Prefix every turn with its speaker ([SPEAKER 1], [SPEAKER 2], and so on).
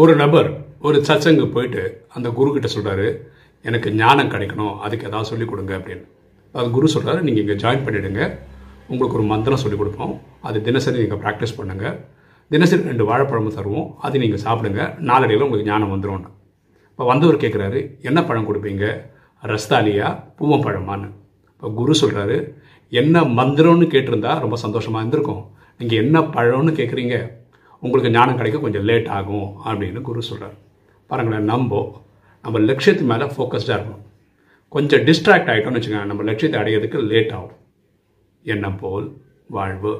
[SPEAKER 1] ஒரு நபர் ஒரு சச்சங்கு போயிட்டு அந்த குரு கிட்ட சொல்கிறாரு எனக்கு ஞானம் கிடைக்கணும் அதுக்கு ஏதாவது சொல்லிக் கொடுங்க அப்படின்னு. அது குரு சொல்கிறாரு நீங்கள் இங்கே ஜாயின் பண்ணிவிடுங்க உங்களுக்கு ஒரு மந்திரம் சொல்லிக் கொடுப்போம். அது தினசரி நீங்கள் ப்ராக்டிஸ் பண்ணுங்கள் தினசரி ரெண்டு வாழைப்பழமும் தருவோம். அது நீங்கள் சாப்பிடுங்க. நாளடைவில் உங்களுக்கு ஞானம் வந்துடும் இப்போ வந்தவர் கேட்குறாரு என்ன பழம் கொடுப்பீங்க? ரஸ்தாலியா பூவம்பழமான்னு. இப்போ குரு சொல்கிறாரு என்ன மந்திரம்னு கேட்டிருந்தா ரொம்ப சந்தோஷமாக இருந்திருக்கும். நீங்கள் என்ன பழம்னு கேட்குறீங்க உங்களுக்கு ஞானம் கிடைக்க கொஞ்சம் லேட் ஆகும் அப்படின்னு குரு சொல்கிறார் பாருங்களேன் நம்ம நம்ம லட்சியத்து மேலே ஃபோக்கஸ்டாக இருக்கணும். கொஞ்சம் டிஸ்ட்ராக்ட் ஆகிட்டோம்னு வச்சுக்கோங்க நம்ம லட்சியத்தை அடையிறதுக்கு லேட் ஆகும். எண்ணம் போல் வாழ்வு.